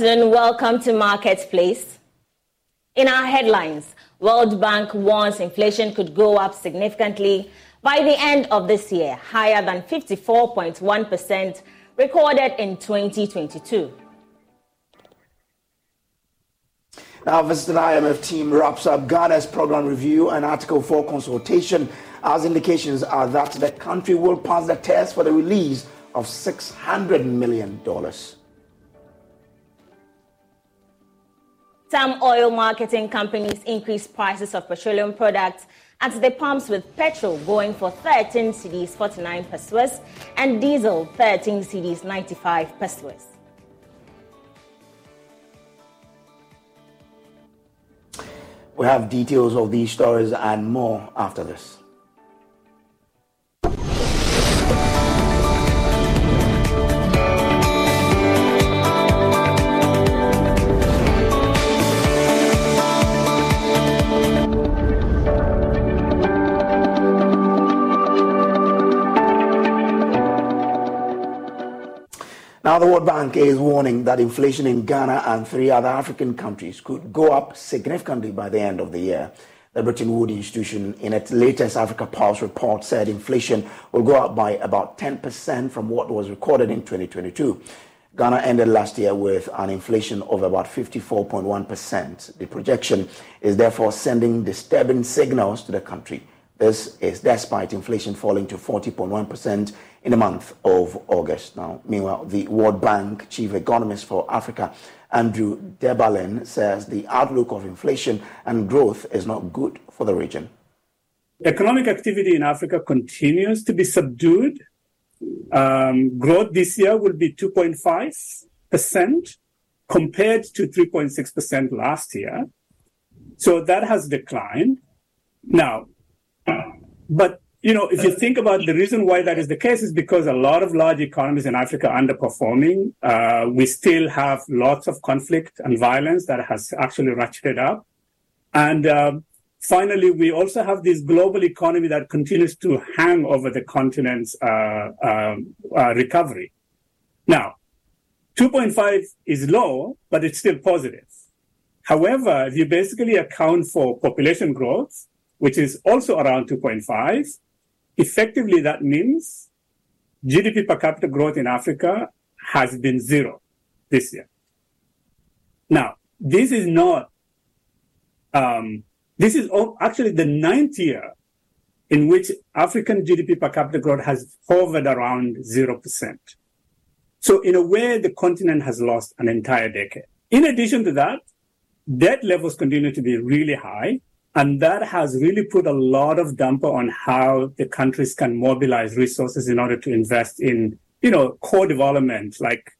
Afternoon. Welcome to Marketplace. In our headlines, World Bank warns inflation could go up significantly by the end of this year, higher than 54.1% recorded in 2022. Now, Visiting IMF team wraps up Ghana's program review and Article 4 consultation as indications are that the country will pass the test for the release of $600 million. Some oil marketing companies increased prices of petroleum products at the pumps with petrol going for 13 cedis 49 pesewas and diesel 13 cedis 95 pesewas. We have details of these stories and more after this. Now, the World Bank is warning that inflation in Ghana and three other African countries could go up significantly by the end of the year. The Bretton Woods Institution, in its latest Africa Pulse report, said inflation will go up by about 10% from what was recorded in 2022. Ghana ended last year with an inflation of about 54.1%. The projection is therefore sending disturbing signals to the country. This is despite inflation falling to 40.1% in the month of August. Now, meanwhile, the World Bank chief economist for Africa, Andrew Dabalen, says the outlook of inflation and growth is not good for the region. Economic activity in Africa continues to be subdued. Um, growth this year will be 2.5% compared to 3.6% last year. So that has declined. Now, but you know, if you think about the reason why that is the case is because a lot of large economies in Africa are underperforming. Uh, we still have lots of conflict and violence that has actually ratcheted up. And uh, finally, we also have this global economy that continues to hang over the continent's uh, um, uh recovery. Now, 2.5 is low, but it's still positive. However, if you basically account for population growth, which is also around 2.5, effectively that means GDP per capita growth in Africa has been zero this year. Now, this is not, um, this is actually the ninth year in which African GDP per capita growth has hovered around 0%. So in a way, the continent has lost an entire decade. In addition to that, debt levels continue to be really high. And that has really put a lot of damper on how the countries can mobilize resources in order to invest in, you know, core development like,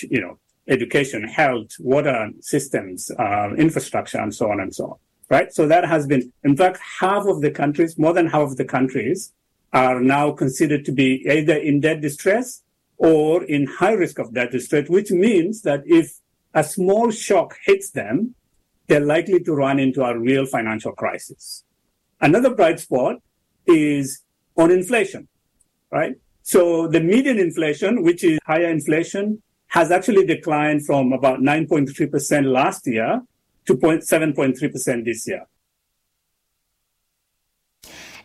you know, education, health, water systems, uh, infrastructure, and so on and so on. Right. So that has been, in fact, half of the countries, more than half of the countries are now considered to be either in debt distress or in high risk of debt distress, which means that if a small shock hits them, they're likely to run into a real financial crisis. Another bright spot is on inflation, right? So the median inflation, which is higher inflation, has actually declined from about 9.3% last year to 7.3% this year.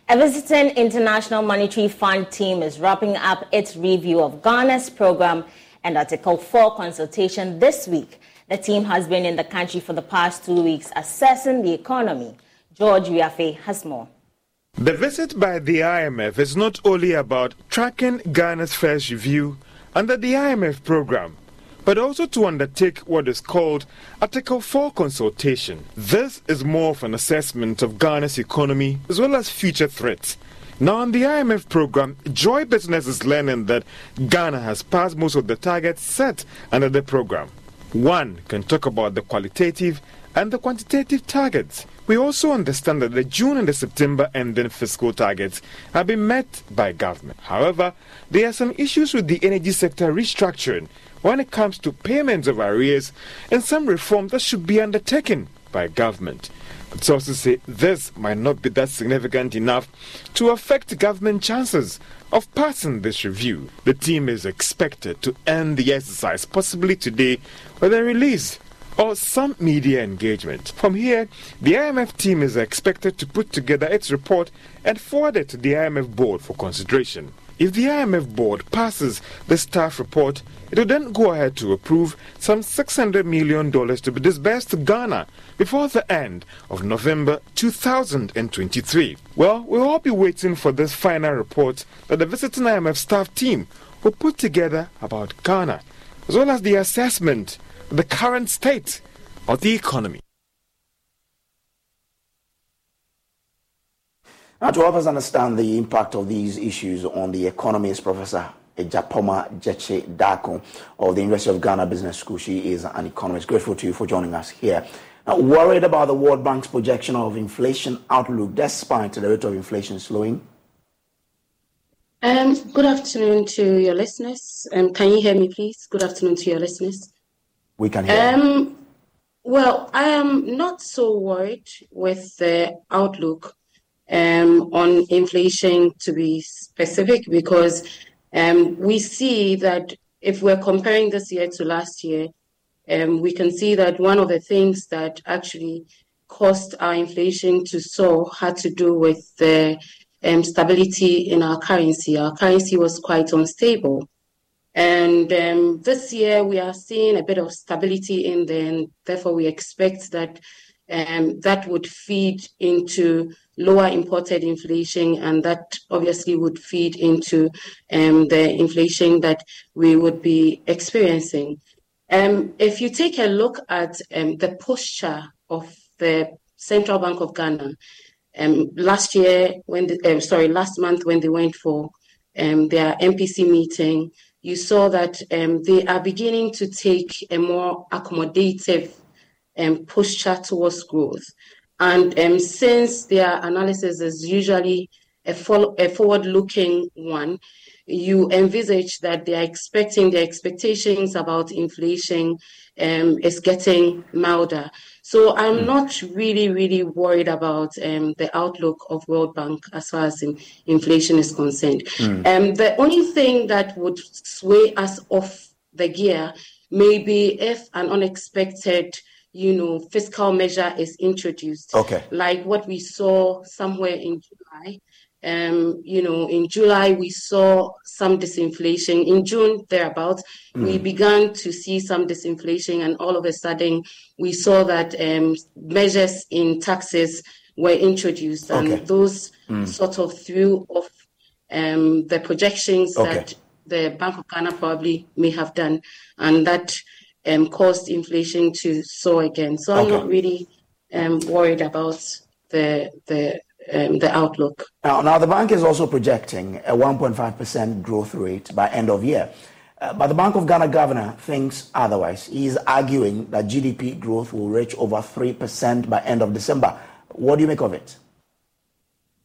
A visiting International Monetary Fund team is wrapping up its review of Ghana's program and Article 4 consultation this week. The team has been in the country for the past two weeks assessing the economy. George Wiafe has more. The visit by the IMF is not only about tracking Ghana's first review under the IMF program, but also to undertake what is called Article 4 consultation. This is more of an assessment of Ghana's economy as well as future threats. Now, on the IMF program, Joy Business is learning that Ghana has passed most of the targets set under the program. One can talk about the qualitative and the quantitative targets. We also understand that the June and the September ending fiscal targets have been met by government. However, there are some issues with the energy sector restructuring when it comes to payments of arrears and some reform that should be undertaken by government. But sources say this might not be that significant enough to affect government chances of passing this review. The team is expected to end the exercise possibly today with a release or some media engagement. From here, the IMF team is expected to put together its report and forward it to the IMF board for consideration. If the IMF board passes the staff report, it will then go ahead to approve some $600 million to be disbursed to Ghana before the end of November 2023. Well, we'll all be waiting for this final report that the visiting IMF staff team will put together about Ghana, as well as the assessment of the current state of the economy. Now, to help us understand the impact of these issues on the economy is Professor Japoma Jeche Dako of the University of Ghana Business School. She is an economist. Grateful to you for joining us here. Now, worried about the World Bank's projection of inflation outlook despite the rate of inflation slowing? Um, good afternoon to your listeners. Um, can you hear me, please? Good afternoon to your listeners. We can hear. Um, well, I am not so worried with the outlook um, on inflation to be specific because um, we see that if we're comparing this year to last year, um, we can see that one of the things that actually caused our inflation to soar had to do with the um, stability in our currency. Our currency was quite unstable. And um, this year we are seeing a bit of stability in there, and therefore we expect that um, that would feed into lower imported inflation, and that obviously would feed into um, the inflation that we would be experiencing. Um, if you take a look at um, the posture of the Central Bank of Ghana, um, last year, when the, uh, sorry, last month when they went for um, their MPC meeting, you saw that um, they are beginning to take a more accommodative posture towards growth. And um, since their analysis is usually a, follow, a forward-looking one, you envisage that they are expecting their expectations about inflation um, is getting milder. So I'm mm. not really, really worried about um, the outlook of World Bank as far as in, inflation is concerned. Mm. Um, the only thing that would sway us off the gear may be if an unexpected you know, fiscal measure is introduced. Okay. Like what we saw somewhere in July um, you know, in July we saw some disinflation. In June thereabouts, mm. we began to see some disinflation, and all of a sudden we saw that um, measures in taxes were introduced, okay. and those mm. sort of threw off um, the projections okay. that the Bank of Ghana probably may have done, and that um, caused inflation to soar again. So I'm not really um, worried about the the um, the outlook. Now, now, the bank is also projecting a 1.5% growth rate by end of year. Uh, but the Bank of Ghana governor thinks otherwise. He is arguing that GDP growth will reach over 3% by end of December. What do you make of it?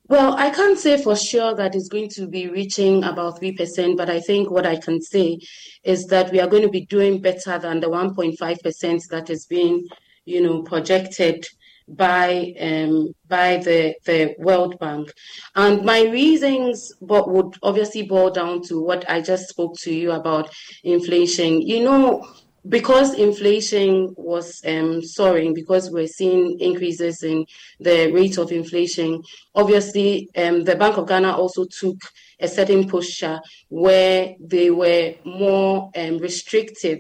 Well, I can't say for sure that it's going to be reaching about 3%, but I think what I can say is that we are going to be doing better than the 1.5% that is being, you know, projected by um, by the the World Bank, and my reasons, but would obviously boil down to what I just spoke to you about inflation. You know, because inflation was um, soaring, because we're seeing increases in the rate of inflation, obviously um, the Bank of Ghana also took a certain posture where they were more um, restrictive,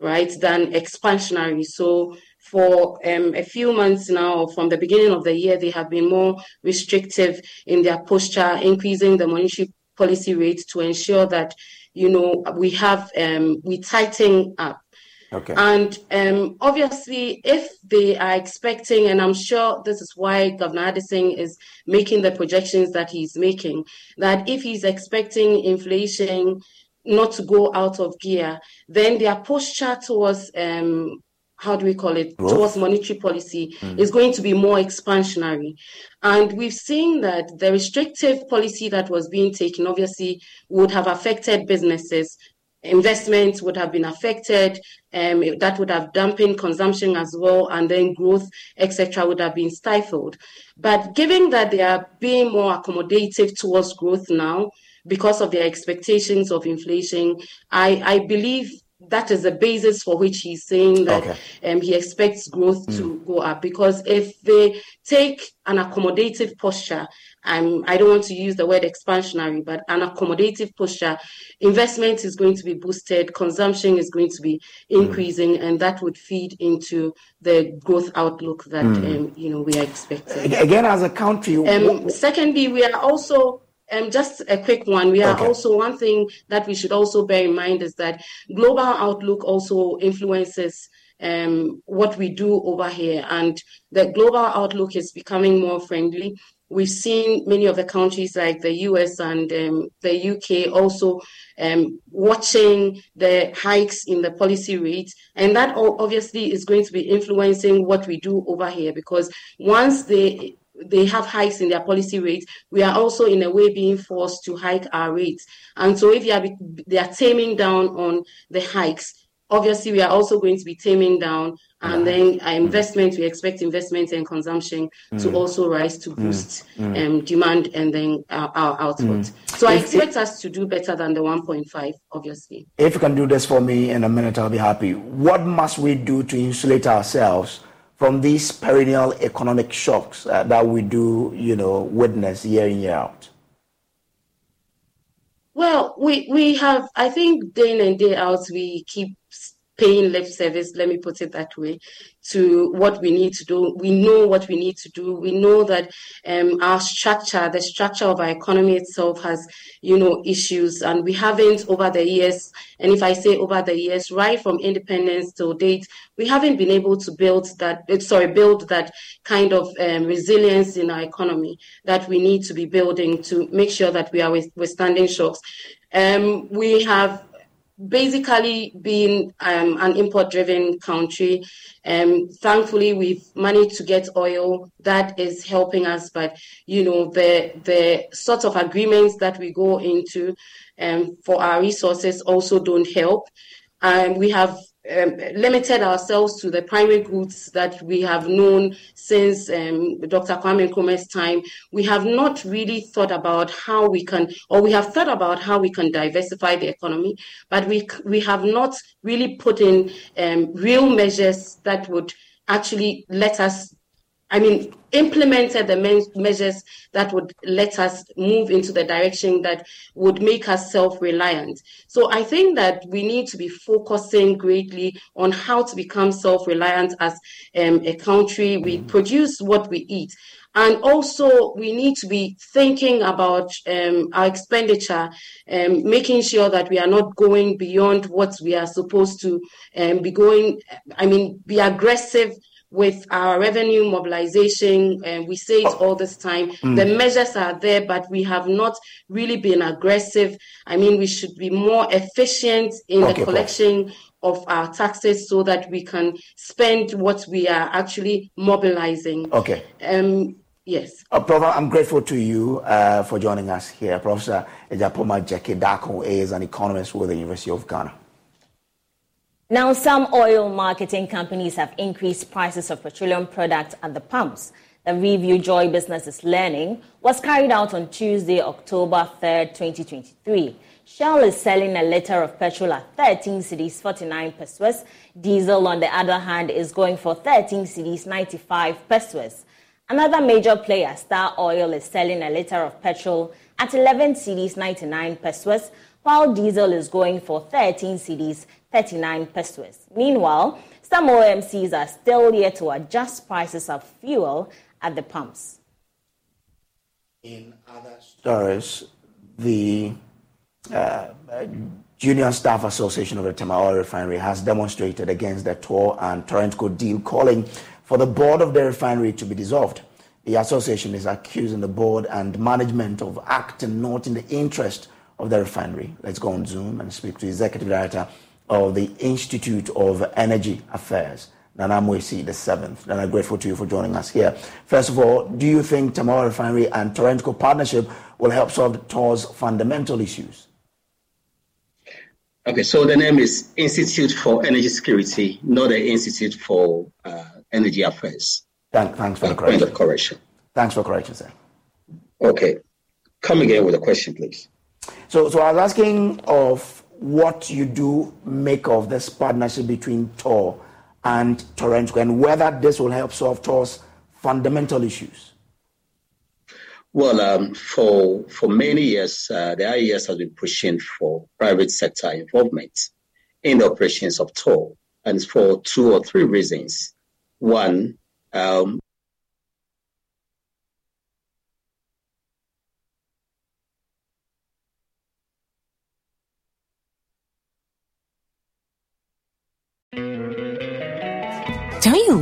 right, than expansionary. So for um, a few months now, from the beginning of the year, they have been more restrictive in their posture, increasing the monetary policy rate to ensure that you know we have um, we tighten up. Okay. And um, obviously, if they are expecting, and I'm sure this is why Governor Addison is making the projections that he's making, that if he's expecting inflation not to go out of gear, then their posture towards um, how do we call it, Growth? towards monetary policy mm. is going to be more expansionary. And we've seen that the restrictive policy that was being taken obviously would have affected businesses. Investments would have been affected, um, that would have dampened consumption as well, and then growth, etc., would have been stifled. But given that they are being more accommodative towards growth now, because of their expectations of inflation, I, I believe that is the basis for which he's saying that okay. um, he expects growth mm. to go up. Because if they take an accommodative posture, um, I don't want to use the word expansionary, but an accommodative posture, investment is going to be boosted, consumption is going to be hmm. increasing, mm. and that would feed into the growth outlook that mm. um, you know we are expecting. Again, as a country. Um, secondly, we are also um, just a quick one. We are okay. also one thing that we should also bear in mind is that global outlook also influences um, what we do over here, and the global outlook is becoming more friendly. We've seen many of the countries like the US and um, the UK also um, watching the hikes in the policy rates, And that obviously is going to be influencing what we do over here because once they they have hikes in their policy rates, we are also in a way being forced to hike our rates. And so if you are, they are taming down on the hikes, obviously we are also going to be taming down and then uh, investment we expect investment and consumption mm. to also rise to mm. boost mm. Um, demand and then our, our output mm. so if, i expect if, us to do better than the 1.5 obviously if you can do this for me in a minute i'll be happy what must we do to insulate ourselves from these perennial economic shocks uh, that we do, you know, witness year in year out? Well, we we have. I think day in and day out, we keep paying lip service, let me put it that way, to what we need to do. We know what we need to do. We know that um, our structure, the structure of our economy itself has, you know, issues and we haven't over the years, and if I say over the years, right from independence till date, we haven't been able to build that, eh, sorry, build that kind of um, resilience in our economy that we need to be building to make sure that we are withstanding shocks. Um, we have basically being um, an import driven country, um, thankfully we've managed to get oil that is helping us. But you know the the sorts of agreements that we go into um, for our resources also don't help. And we have um, limited ourselves to the primary goods that we have known since um, Dr. Kwame Nkrumah's time. We have not really thought about how we can, or we have thought about how we can diversify the economy, but we we have not really put in um, real measures that would actually let us I mean, implemented the measures that would let us move into the direction that would make us self reliant. So I think that we need to be focusing greatly on how to become self reliant as um, a country. We produce what we eat. And also, we need to be thinking about um, our expenditure, um, making sure that we are not going beyond what we are supposed to um, be going. I mean, be aggressive with our revenue mobilization, and we say it all this time, mm. the measures are there, but we have not really been aggressive. I mean, we should be more efficient in okay, the collection of our taxes so that we can spend what we are actually mobilizing. Okay. Um, Yes. Uh, Prof, I'm grateful to you uh, for joining us here. Professor Ejapoma Jackie Dako is an economist with the University of Ghana. Now, some oil marketing companies have increased prices of petroleum products at the pumps. The review Joy Business is Learning was carried out on Tuesday, October 3rd, 2023. Shell is selling a liter of petrol at 13 cedis 49 pesewas. Diesel, on the other hand, is going for 13 cedis 95 pesewas. Another major player, Star Oil, is selling a liter of petrol at 11 cedis 99 pesewas, while diesel is going for 13 cedis 39 pesewas. Meanwhile, some OMCs are still yet to adjust prices of fuel at the pumps. In other stories, the uh, Junior Staff Association of the Tema Oil Refinery has demonstrated against the Tor and Torentco deal, calling for the board of the refinery to be dissolved. The association is accusing the board and management of acting not in the interest of the refinery. Let's go on Zoom and speak to Executive Director of the Institute of Energy Affairs, Nana Amoasi the seventh. And I'm grateful to you for joining us here. First of all, do you think Oil Refinery and Torentco partnership will help solve TOR's fundamental issues? Okay, so the name is Institute for Energy Security, not the Institute for uh, Energy Affairs. Thank, thanks for uh, the correction. Point of correction. Thanks for correction, sir. Okay, come again with a question, please. So, so I was asking of what you do make of this partnership between TOR and Torentco and whether this will help solve TOR's fundamental issues. Well, um, for for many years, uh, the IES has been pushing for private sector involvement in the operations of TOR, and for two or three reasons. One, um,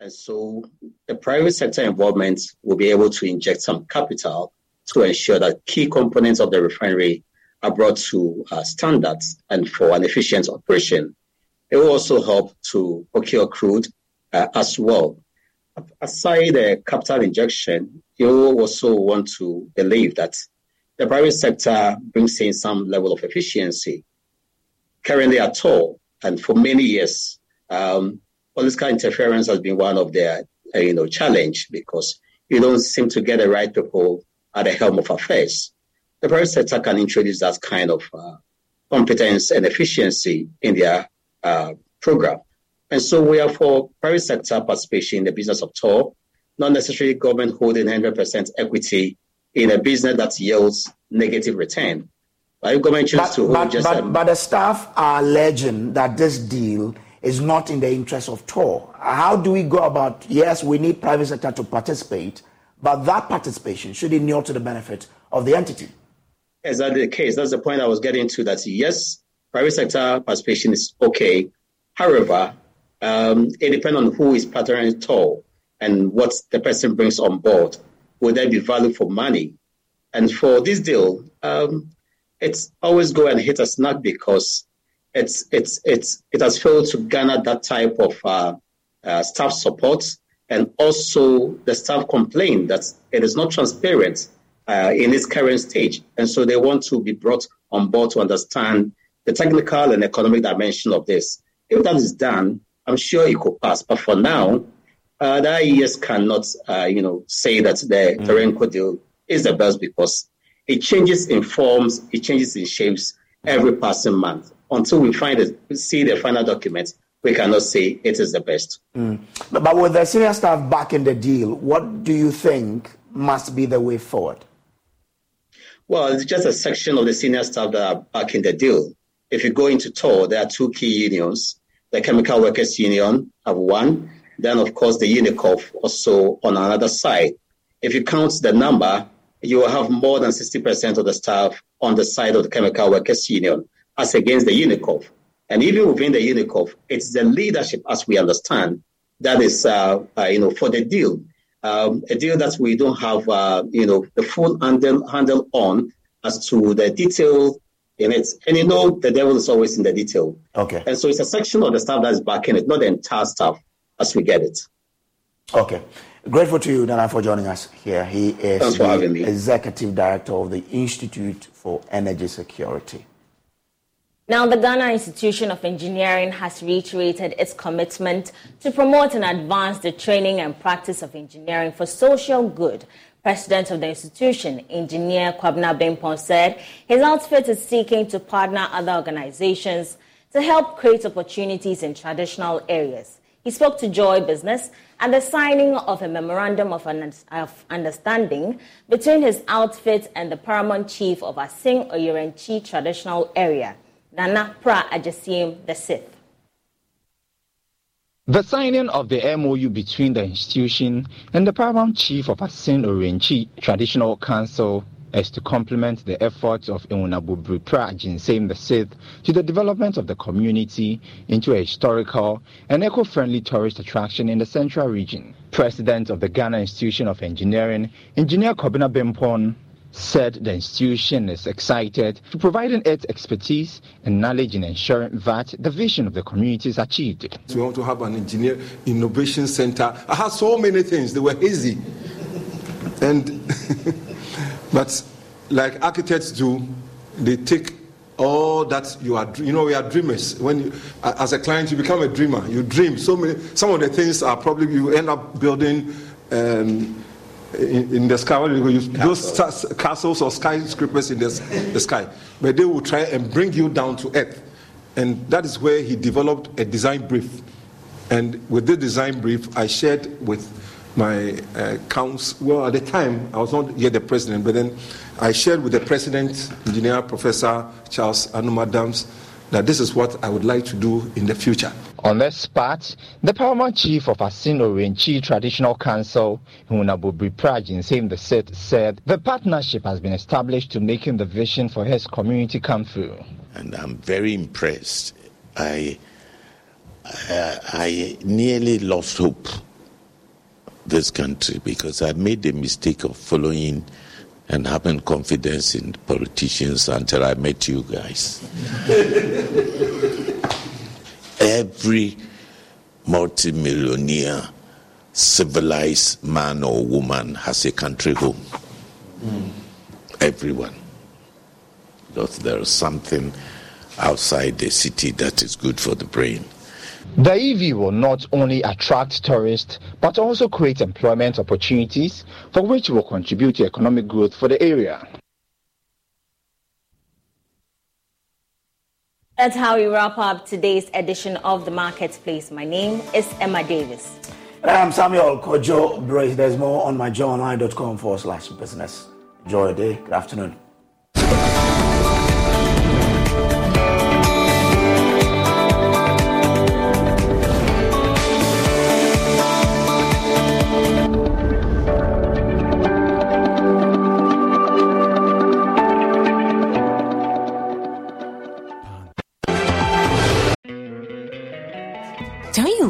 And so the private sector involvement will be able to inject some capital to ensure that key components of the refinery are brought to uh, standards and for an efficient operation. It will also help to procure crude uh, as well. Aside the capital injection, you also want to believe that the private sector brings in some level of efficiency. Currently at all, and for many years, um, political interference has been one of their, uh, you know, challenge because you don't seem to get the right people at the helm of affairs. The private sector can introduce that kind of uh, competence and efficiency in their uh, program. And so we are for private sector participation in the business of TOR, not necessarily government holding 100% equity in a business that yields negative return. But, government chooses to hold but, just but, a, but the staff are alleging that this deal is not in the interest of Tor. How do we go about, yes, we need private sector to participate, but that participation should inure to the benefit of the entity. Is that the case? That's the point I was getting to that yes, private sector participation is okay. However, um, it depends on who is partnering Tor and what the person brings on board. Will there be value for money? And for this deal, um, it's always go and hit a snag because it's it's it's it has failed to garner that type of uh, uh, staff support, and also the staff complain that it is not transparent uh, in its current stage, and so they want to be brought on board to understand the technical and economic dimension of this. If that is done, I'm sure it could pass. But for now, uh, the IES cannot, uh, you know, say that the mm. Terenco deal is the best because it changes in forms, it changes in shapes every passing month until we find it, see the final document, we cannot say it is the best. Mm. But, with the senior staff back in the deal, what do you think must be the way forward? Well, it's just a section of the senior staff that are back in the deal. If you go into TOR, there are two key unions. The Chemical Workers Union have one. Then, of course, the UNICOF also on another side. If you count the number, you will have more than 60% of the staff on the side of the Chemical Workers Union as against the UNICOF. And even within the UNICOF, it's the leadership, as we understand, that is, uh, uh, you know, for the deal. Um, a deal that we don't have, uh, you know, the full handle, handle on as to the detail in it. And you know, the devil is always in the detail. Okay. And so it's a section of the staff that is backing it, not the entire staff as we get it. Okay. Grateful to you, Nana, for joining us here. He is the executive director of the Institute for Energy Security. Now, the Ghana Institution of Engineering has reiterated its commitment to promote and advance the training and practice of engineering for social good. President of the institution, Engineer Kwabena Bimpong, said his outfit is seeking to partner other organizations to help create opportunities in traditional areas. He spoke to Joy Business at the signing of a memorandum of, understanding between his outfit and the paramount chief of Assin Oyerenchi traditional area. Nana Pra Ajasim the Sith. The signing of the MOU between the institution and the paramount chief of Asin Orenchi Traditional Council is to complement the efforts of Ewunabubri Pra the Sith to the development of the community into a historical and eco-friendly tourist attraction in the central region. President of the Ghana Institution of Engineering, Engineer Kwabena Bimpong, said the institution is excited to providing its expertise and knowledge in ensuring that the vision of the community is achieved. We want to have an engineer innovation center. I had so many things, they were easy. And but like architects do, they take all that you are you know we are dreamers when you, as a client you become a dreamer you dream so many some of the things are probably you end up building um, in, in, the sky you, those castles or skyscrapers in the, the sky. But they will try and bring you down to earth. And that is where he developed a design brief. And with the design brief i shared with my uh, council well at the time i was not yet the president but then I shared with the president, engineer Professor Charles Anum Adams, that this is what I would like to do in the future. On this spot, the paramount chief of Asin Orenchi Traditional Council, Hunabubri Prajin Same the Set, said the partnership has been established to making the vision for his community come through. And I'm very impressed. I, I, I nearly lost hope this country because I made the mistake of following and having confidence in politicians until I met you guys. Every multimillionaire, civilized man or woman has a country home. Mm. Everyone. Because there is something outside the city that is good for the brain. The EV will not only attract tourists but also create employment opportunities for which will contribute to economic growth for the area. That's how we wrap up today's edition of the Marketplace. My name is Emma Davis. I'm Samuel Kojo Brace. There's more on myjoyonline.com forward slash business. Enjoy your day. Good afternoon.